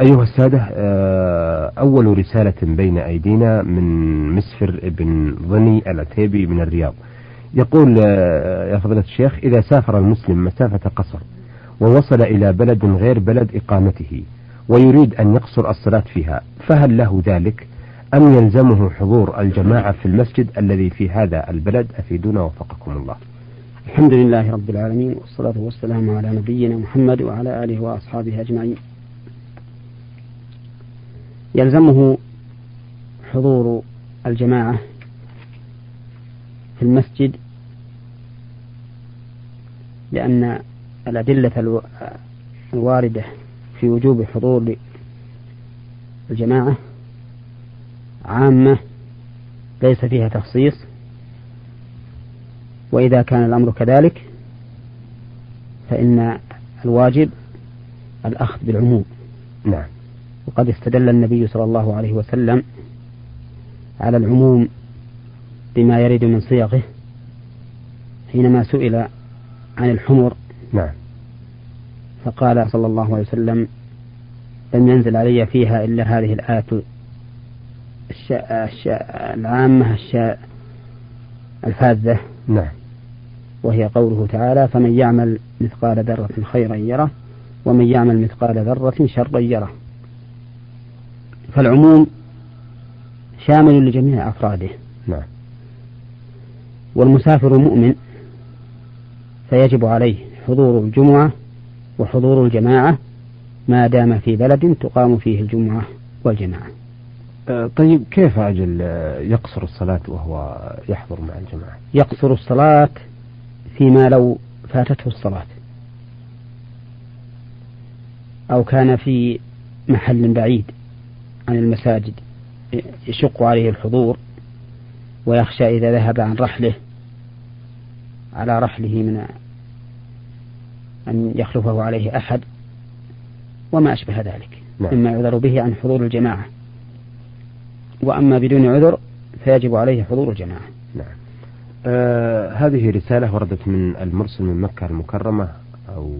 أيها السادة آه، أول رسالة بين أيدينا من مسفر بن ظني العتيبي من الرياض. يقول آه، يا فضيلة الشيخ إذا سافر المسلم مسافة قصر ووصل إلى بلد غير بلد إقامته ويريد أن يقصر الصلاة فيها فهل له ذلك؟ أم يلزمه حضور الجماعة في المسجد الذي في هذا البلد؟ أفيدونا وفقكم الله. الحمد لله رب العالمين والصلاة والسلام على نبينا محمد وعلى آله وأصحابه أجمعين. يلزمه حضور الجماعة في المسجد لأن الأدلة الواردة في وجوب حضور الجماعة عامة ليس فيها تخصيص وإذا كان الأمر كذلك فإن الواجب الأخذ بالعموم. نعم. وقد استدل النبي صلى الله عليه وسلم على العموم بما يرد من صيغه حينما سئل عن الحمر. نعم. فقال صلى الله عليه وسلم لم ينزل علي فيها إلا هذه الآية الشاء الشاء العامة الشاء الفاذة. نعم. وهي قوله تعالى فمن يعمل مثقال ذرة خيرا يره ومن يعمل مثقال ذرة شرا يره. فالعموم شامل لجميع أفراده. نعم. والمسافر مؤمن فيجب عليه حضور الجمعة وحضور الجماعة ما دام في بلد تقام فيه الجمعة والجماعة. آه، طيب كيف أجل آه، يقصر الصلاة وهو يحضر مع الجماعة؟ يقصر الصلاة فيما لو فاتته الصلاة. أو كان في محل بعيد. عن المساجد يشق عليه الحضور ويخشى إذا ذهب عن رحله على رحله من أن يخلفه عليه أحد وما أشبه ذلك نعم. مما يعذر به عن حضور الجماعة. وأما بدون عذر فيجب عليه حضور الجماعة. نعم. آه هذه رسالة وردت من المرسل من مكة المكرمة أو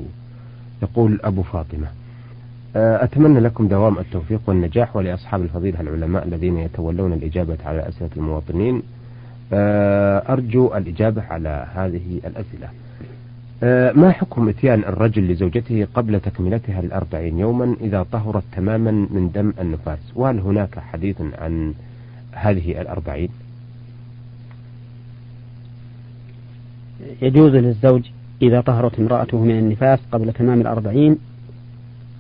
يقول أبو فاطمة. آه أتمنى لكم دوام التوفيق والنجاح ولأصحاب الفضيلة العلماء الذين يتولون الإجابة على أسئلة المواطنين. آه أرجو الإجابة على هذه الأسئلة. آه ما حكم إتيان الرجل لزوجته قبل تكملتها الأربعين يوما إذا طهرت تماما من دم النفاس؟ وهل هناك حديث عن هذه الأربعين؟ يجوز للزوج إذا طهرت امرأته من النفاس قبل تمام الأربعين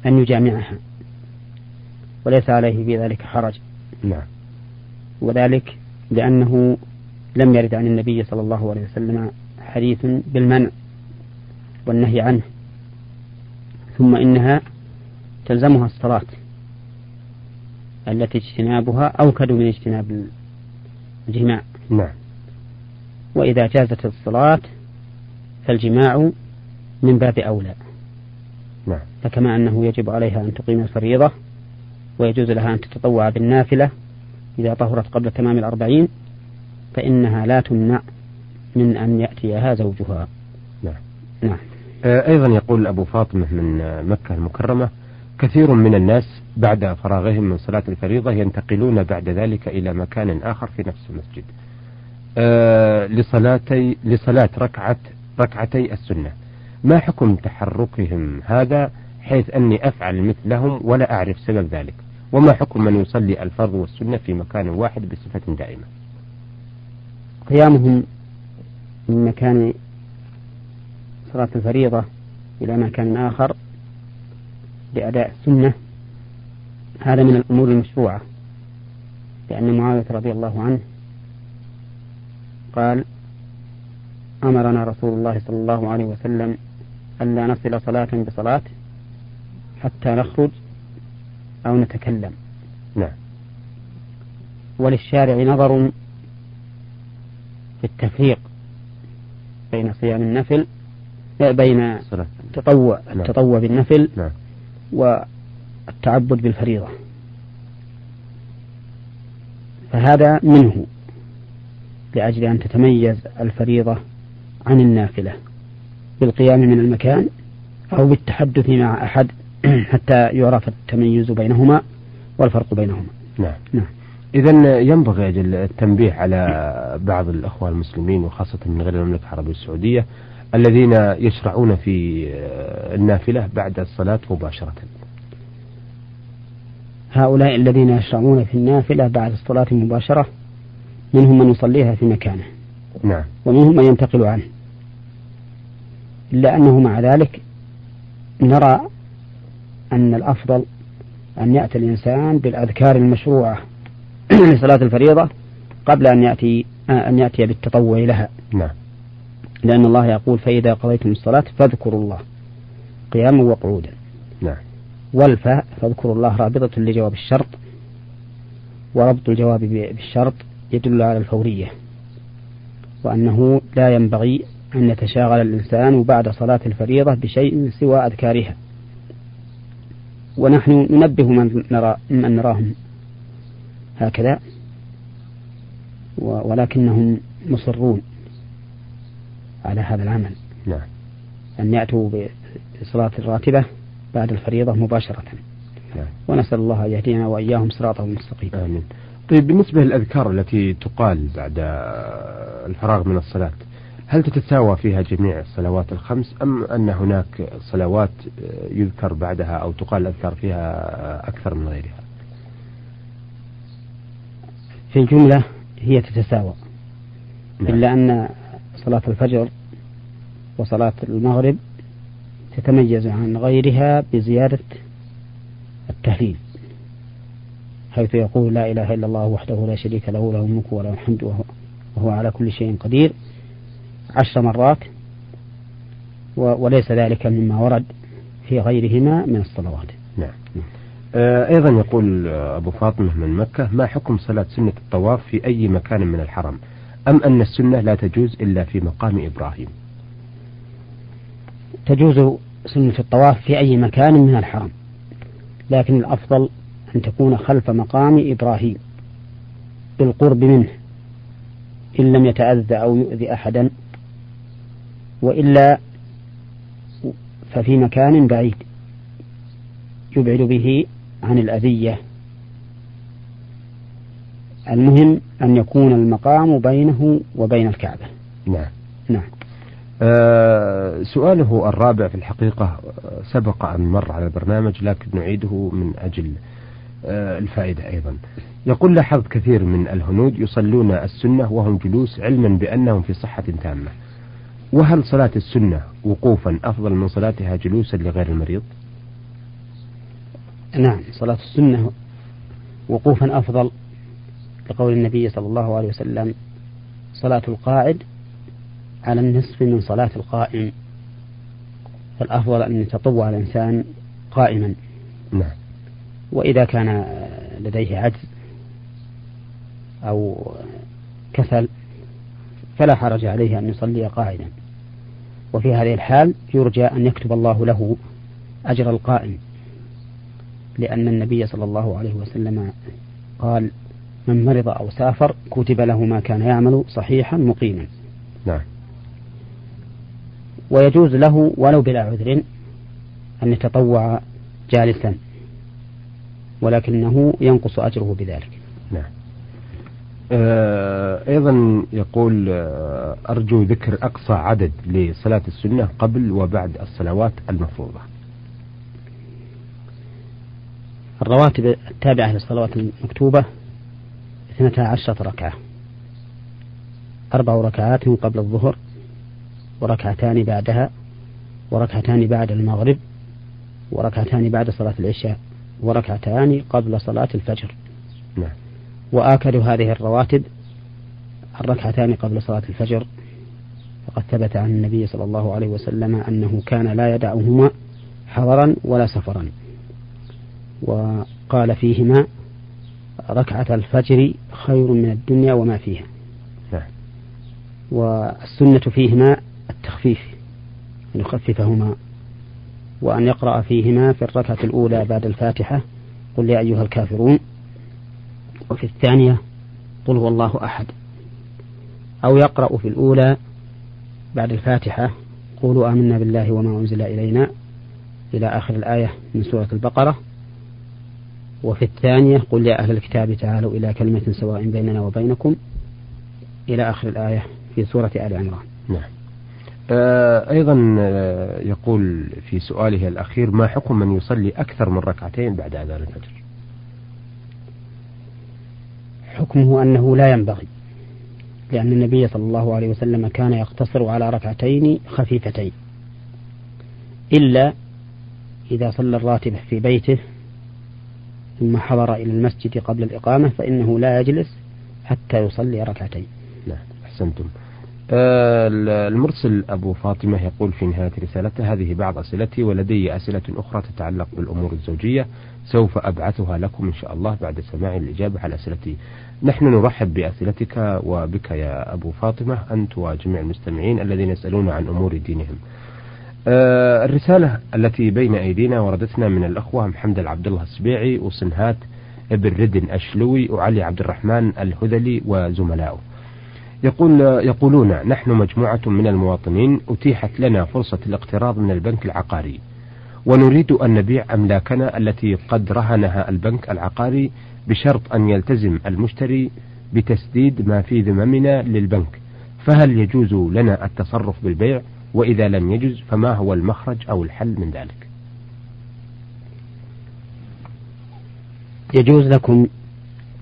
أن يجامعها. وليس عليه في ذلك حرج. نعم. وذلك لأنه لم يرد عن النبي صلى الله عليه وسلم حديث بالمنع والنهي عنه. ثم إنها تلزمها الصلاة التي اجتنابها أوكد من اجتناب الجماع. نعم. وإذا جازت الصلاة فالجماع من باب أولى. نعم. فكما أنه يجب عليها أن تقيم الفريضة ويجوز لها أن تتطوع بالنافلة إذا طهرت قبل تمام الأربعين فإنها لا تمنع من أن يأتيها زوجها. نعم. نعم. آه، أيضا يقول أبو فاطمة من مكة المكرمة كثير من الناس بعد فراغهم من صلاة الفريضة ينتقلون بعد ذلك إلى مكان آخر في نفس المسجد. آه، لصلاتي لصلاة ركعة ركعتي السنة. ما حكم تحركهم؟ هذا حيث أني أفعل مثلهم ولا أعرف سبب ذلك. وما حكم من يصلي الفرض والسنة في مكان واحد بصفة دائمة؟ قيامهم من مكان صلاة الفريضة إلى مكان آخر لأداء السنة هذا من الأمور المشروعة. لأن معاوية رضي الله عنه قال أمرنا رسول الله صلى الله عليه وسلم ألا نصل صلاة بصلاة حتى نخرج أو نتكلم. نعم. وللشارع نظر في التفريق بين صيام النفل بين صلاة. التطوع نعم. التطوع بالنفل نعم. والتعبد بالفريضة. فهذا منه لأجل أن تتميز الفريضة عن النافلة. بالقيام من المكان أو بالتحدث مع أحد حتى يعرف التميز بينهما والفرق بينهما. نعم. نعم. إذا ينبغي أجل التنبيه على بعض الأخوة المسلمين وخاصة من غير المملكة العربية السعودية الذين يشرعون في النافلة بعد الصلاة مباشرة. هؤلاء الذين يشرعون في النافلة بعد الصلاة مباشرة منهم من يصليها في مكانه. نعم. ومنهم من ينتقل عنه. إلا أنه مع ذلك نرى أن الأفضل أن يأتي الإنسان بالأذكار المشروعة لصلاة الفريضة قبل أن يأتي أن يأتي بالتطوع لها. نعم. لأن الله يقول فإذا قضيتم الصلاة فاذكروا الله قياما وقعودا. نعم. والفاء فاذكروا الله رابطة لجواب الشرط وربط الجواب بالشرط يدل على الفورية وأنه لا ينبغي أن يتشاغل الإنسان بعد صلاة الفريضة بشيء سوى أذكارها. ونحن ننبه من, نرى من نراهم. هكذا. ولكنهم مصرون على هذا العمل. نعم. أن يأتوا بصلاة الراتبة بعد الفريضة مباشرة. نعم. ونسأل الله أن يهدينا وإياهم صراطه المستقيم. آمين. طيب بالنسبة للأذكار التي تقال بعد الفراغ من الصلاة هل تتساوى فيها جميع الصلوات الخمس أم أن هناك صلوات يذكر بعدها أو تقال الأذكار فيها أكثر من غيرها في الجملة هي تتساوى نعم. إلا أن صلاة الفجر وصلاة المغرب تتميز عن غيرها بزيادة التهليل حيث يقول لا إله إلا الله وحده لا شريك له له الملك وله الحمد وهو, وهو على كل شيء قدير عشر مرات وليس ذلك مما ورد في غيرهما من الصلوات. نعم. آه، أيضا يقول أبو فاطمة من مكة ما حكم صلاة سنة الطواف في أي مكان من الحرم؟ أم أن السنة لا تجوز إلا في مقام إبراهيم؟ تجوز سنة الطواف في أي مكان من الحرم لكن الأفضل أن تكون خلف مقام إبراهيم بالقرب منه إن لم يتأذى أو يؤذي أحدا. وإلا ففي مكان بعيد يبعد به عن الأذية. المهم أن يكون المقام بينه وبين الكعبة. نعم. نعم. آه سؤاله الرابع في الحقيقة آه، سبق أن مر على البرنامج لكن نعيده من أجل آه الفائدة أيضا. يقول لاحظت كثير من الهنود يصلون السنة وهم جلوس علما بأنهم في صحة تامة. وهل صلاة السنة وقوفا أفضل من صلاتها جلوسا لغير المريض؟ نعم صلاة السنة وقوفا أفضل لقول النبي صلى الله عليه وسلم صلاة القاعد على النصف من صلاة القائم فالأفضل أن يتطوع الإنسان قائما. نعم. وإذا كان لديه عجز أو كسل فلا حرج عليه أن يصلي قاعدا. وفي هذه الحال يرجى أن يكتب الله له أجر القائم لأن النبي صلى الله عليه وسلم قال من مرض أو سافر كتب له ما كان يعمل صحيحا مقيما. نعم. ويجوز له ولو بلا عذر أن يتطوع جالسا ولكنه ينقص أجره بذلك. أيضا يقول آه، أرجو ذكر أقصى عدد لصلاة السنة قبل وبعد الصلوات المفروضة. الرواتب التابعة للصلوات المكتوبة اثنتا عشرة ركعة. أربع ركعات قبل الظهر وركعتان بعدها وركعتان بعد المغرب وركعتان بعد صلاة العشاء وركعتان قبل صلاة الفجر. نعم. وآكد هذه الرواتب الركعتان قبل صلاة الفجر. فقد ثبت عن النبي صلى الله عليه وسلم أنه كان لا يدعهما حضرا ولا سفرا. وقال فيهما ركعة الفجر خير من الدنيا وما فيها. نعم. والسنة فيهما التخفيف أن يخففهما وأن يقرأ فيهما في الركعة الأولى بعد الفاتحة. قل يا أيها الكافرون وفي الثانية قل هو الله أحد. أو يقرأ في الأولى بعد الفاتحة قولوا آمنا بالله وما أنزل إلينا إلى آخر الآية من سورة البقرة. وفي الثانية قل يا أهل الكتاب تعالوا إلى كلمة سواء بيننا وبينكم إلى آخر الآية في سورة آل عمران. نعم. آه أيضا آه يقول في سؤاله الأخير ما حكم من يصلي أكثر من ركعتين بعد أذان الفجر؟ حكمه أنه لا ينبغي لأن النبي صلى الله عليه وسلم كان يقتصر على ركعتين خفيفتين إلا إذا صلى الراتب في بيته ثم حضر إلى المسجد قبل الإقامة فإنه لا يجلس حتى يصلي ركعتين. نعم أحسنتم. آه المرسل أبو فاطمة يقول في نهاية رسالته هذه بعض أسئلتي ولدي أسئلة أخرى تتعلق بالأمور الزوجية سوف أبعثها لكم إن شاء الله بعد سماع الإجابة على أسئلتي. نحن نرحب بأسئلتك وبك يا أبو فاطمة أنت وجميع المستمعين الذين يسألون عن أمور دينهم. آه الرسالة التي بين أيدينا وردتنا من الأخوة محمد العبد الله السبيعي وصنهات ابن ردن أشلوي وعلي عبد الرحمن الهذلي وزملائه يقول يقولون نحن مجموعة من المواطنين أتيحت لنا فرصة الاقتراض من البنك العقاري. ونريد أن نبيع أملاكنا التي قد رهنها البنك العقاري بشرط أن يلتزم المشتري بتسديد ما في ذممنا للبنك فهل يجوز لنا التصرف بالبيع وإذا لم يجز فما هو المخرج أو الحل من ذلك يجوز لكم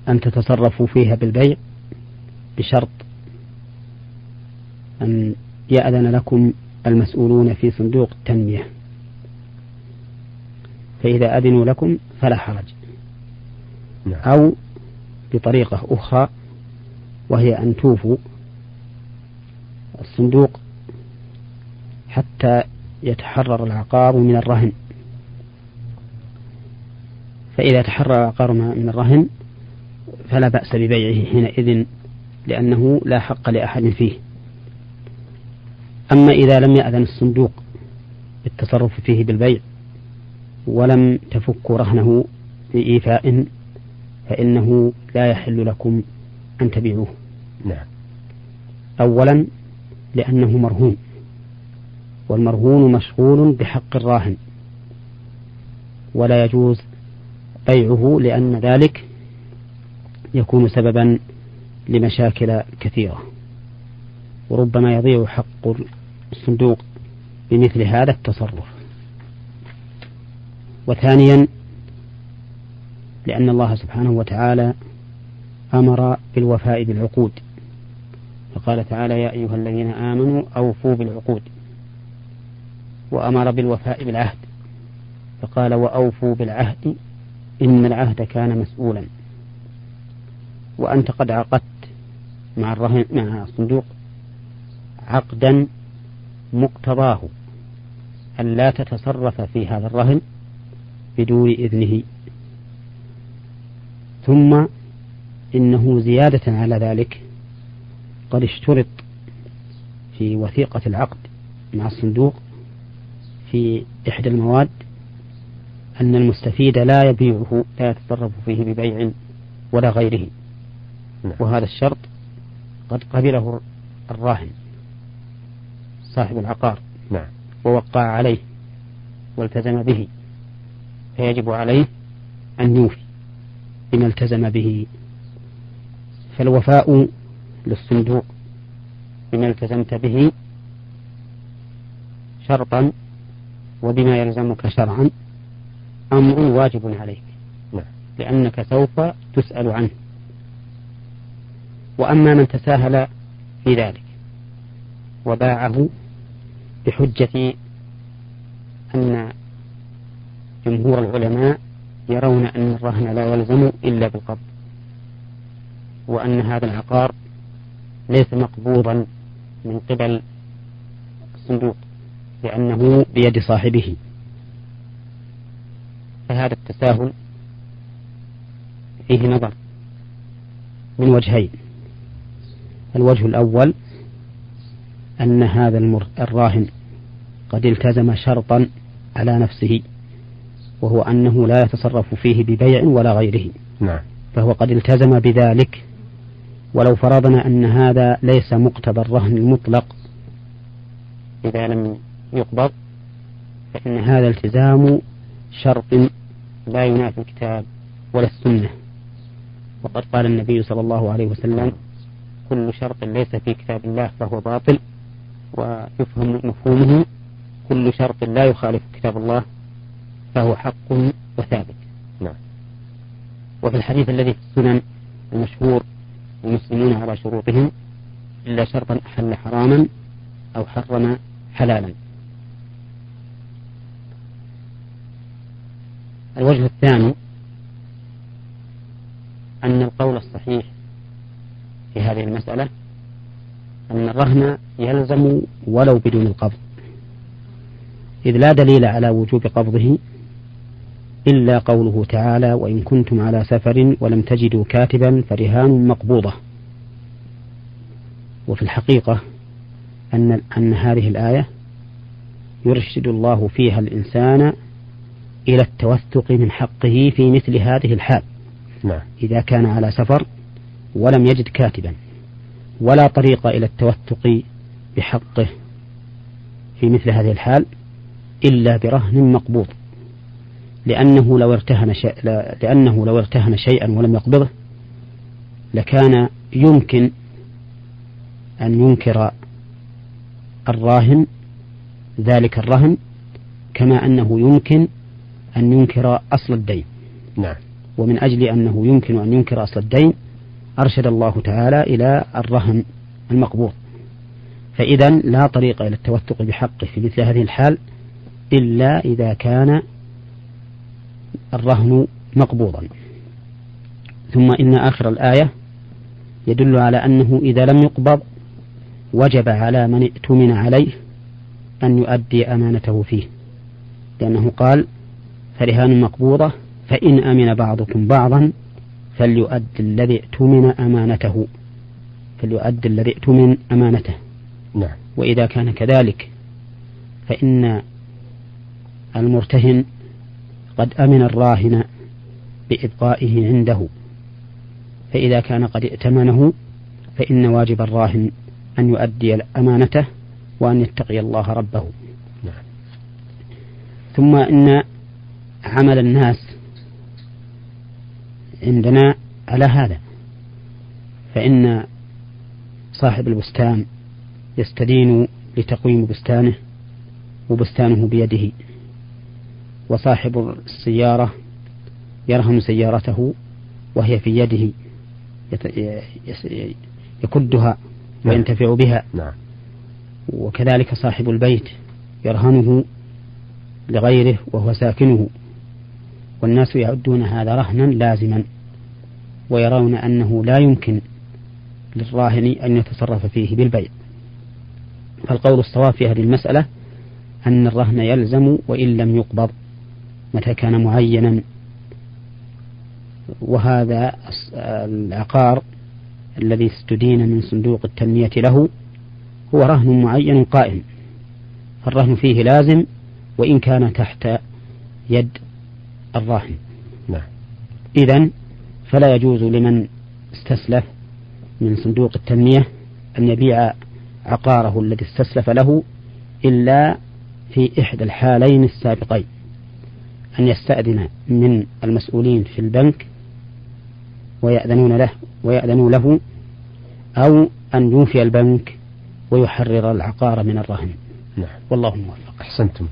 أن تتصرفوا فيها بالبيع بشرط أن يأذن لكم المسؤولون في صندوق التنمية فإذا أذنوا لكم فلا حرج. أو بطريقة أخرى وهي أن توفوا الصندوق حتى يتحرر العقار من الرهن. فإذا تحرر العقار من الرهن فلا بأس ببيعه حينئذ لأنه لا حق لأحد فيه. أما إذا لم يأذن الصندوق بالتصرف فيه بالبيع ولم تفكوا رهنه بإيفاء فإنه لا يحل لكم أن تبيعوه. نعم. أولا لأنه مرهون والمرهون مشغول بحق الراهن ولا يجوز بيعه لأن ذلك يكون سببا لمشاكل كثيرة. وربما يضيع حق الصندوق بمثل هذا التصرف. وثانيا لأن الله سبحانه وتعالى أمر بالوفاء بالعقود. فقال تعالى يا أيها الذين آمنوا أوفوا بالعقود. وأمر بالوفاء بالعهد. فقال وأوفوا بالعهد إن العهد كان مسؤولا. وأنت قد عقدت مع الرهن مع الصندوق عقدا مقتضاه أن لا تتصرف في هذا الرهن بدون إذنه. ثم إنه زيادة على ذلك قد اشترط في وثيقة العقد مع الصندوق في إحدى المواد أن المستفيد لا يبيعه لا يتصرف فيه ببيع ولا غيره نعم. وهذا الشرط قد قبله الراهن صاحب العقار نعم. ووقع عليه والتزم به فيجب عليه أن يوفي بما التزم به. فالوفاء للصندوق بما التزمت به شرطا وبما يلزمك شرعا أمر واجب عليك. نعم. لأنك سوف تسأل عنه. وأما من تساهل في ذلك وباعه بحجة أن جمهور العلماء يرون أن الرهن لا يلزم إلا بالقبض وأن هذا العقار ليس مقبوضا من قبل الصندوق لأنه بيد صاحبه. فهذا التساهل فيه نظر من وجهين. الوجه الأول أن هذا الراهن قد التزم شرطا على نفسه. وهو أنه لا يتصرف فيه ببيع ولا غيره. نعم. فهو قد التزم بذلك ولو فرضنا أن هذا ليس مقتضى الرهن المطلق. إذا لم يقبض فإن هذا التزام شرط لا ينافي الكتاب ولا السنة. وقد قال النبي صلى الله عليه وسلم كل شرط ليس في كتاب الله فهو باطل. ويفهم مفهومه كل شرط لا يخالف كتاب الله فهو حق وثابت. نعم. وفي الحديث الذي في السنن المشهور المسلمون على شروطهم إلا شرطا أحل حراما أو حرم حلالا. الوجه الثاني أن القول الصحيح في هذه المسألة أن الرهن يلزم ولو بدون القبض. إذ لا دليل على وجوب قبضه إلا قوله تعالى وإن كنتم على سفر ولم تجدوا كاتبا فرهان مقبوضة. وفي الحقيقة أن أن هذه الآية يرشد الله فيها الإنسان إلى التوثق من حقه في مثل هذه الحال. نعم. إذا كان على سفر ولم يجد كاتبا ولا طريق إلى التوثق بحقه في مثل هذه الحال إلا برهن مقبوض. لأنه لو ارتهن شيء لأنه لو ارتهن شيئا ولم يقبضه لكان يمكن أن ينكر الراهن ذلك الرهن كما أنه يمكن أن ينكر أصل الدين. نعم. ومن أجل أنه يمكن أن ينكر أصل الدين أرشد الله تعالى إلى الرهن المقبوض. فإذا لا طريق إلى التوثق بحقه في مثل هذه الحال إلا إذا كان الرهن مقبوضا. ثم إن آخر الآية يدل على أنه إذا لم يقبض وجب على من ائتمن عليه أن يؤدي أمانته فيه. لأنه قال فرهان مقبوضة فإن أمن بعضكم بعضا فليؤد الذي ائتمن أمانته فليؤد الذي ائتمن أمانته. نعم. وإذا كان كذلك فإن المرتهن قد أمن الراهن بإبقائه عنده. فإذا كان قد ائتمنه فإن واجب الراهن أن يؤدي أمانته وأن يتقي الله ربه. نعم. ثم إن عمل الناس عندنا على هذا. فإن صاحب البستان يستدين لتقويم بستانه وبستانه بيده. وصاحب السيارة يرهن سيارته وهي في يده يكدها نعم. وينتفع بها نعم. وكذلك صاحب البيت يرهنه لغيره وهو ساكنه والناس يعدون هذا رهنا لازما ويرون أنه لا يمكن للراهن أن يتصرف فيه بالبيع فالقول الصواب في هذه المسألة أن الرهن يلزم وإن لم يقبض متى كان معينا. وهذا العقار الذي استدين من صندوق التنمية له هو رهن معين قائم. فالرهن فيه لازم وإن كان تحت يد الراهن. نعم. إذا فلا يجوز لمن استسلف من صندوق التنمية أن يبيع عقاره الذي استسلف له إلا في إحدى الحالين السابقين. أن يستأذن من المسؤولين في البنك ويأذنون له ويأذنوا له أو أن يوفي البنك ويحرر العقار من الرهن. نعم. والله موفق. أحسنتم.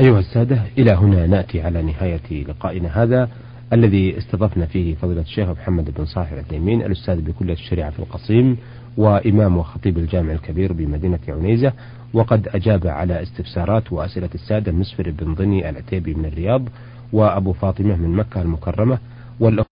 أيها السادة إلى هنا نأتي على نهاية لقائنا هذا الذي استضفنا فيه فضيلة الشيخ محمد بن صالح العثيمين الأستاذ بكلية الشريعة في القصيم وإمام وخطيب الجامع الكبير بمدينة عنيزة وقد أجاب على استفسارات وأسئلة السادة المسفر بن ضني العتيبي من الرياض وأبو فاطمة من مكة المكرمة والأخ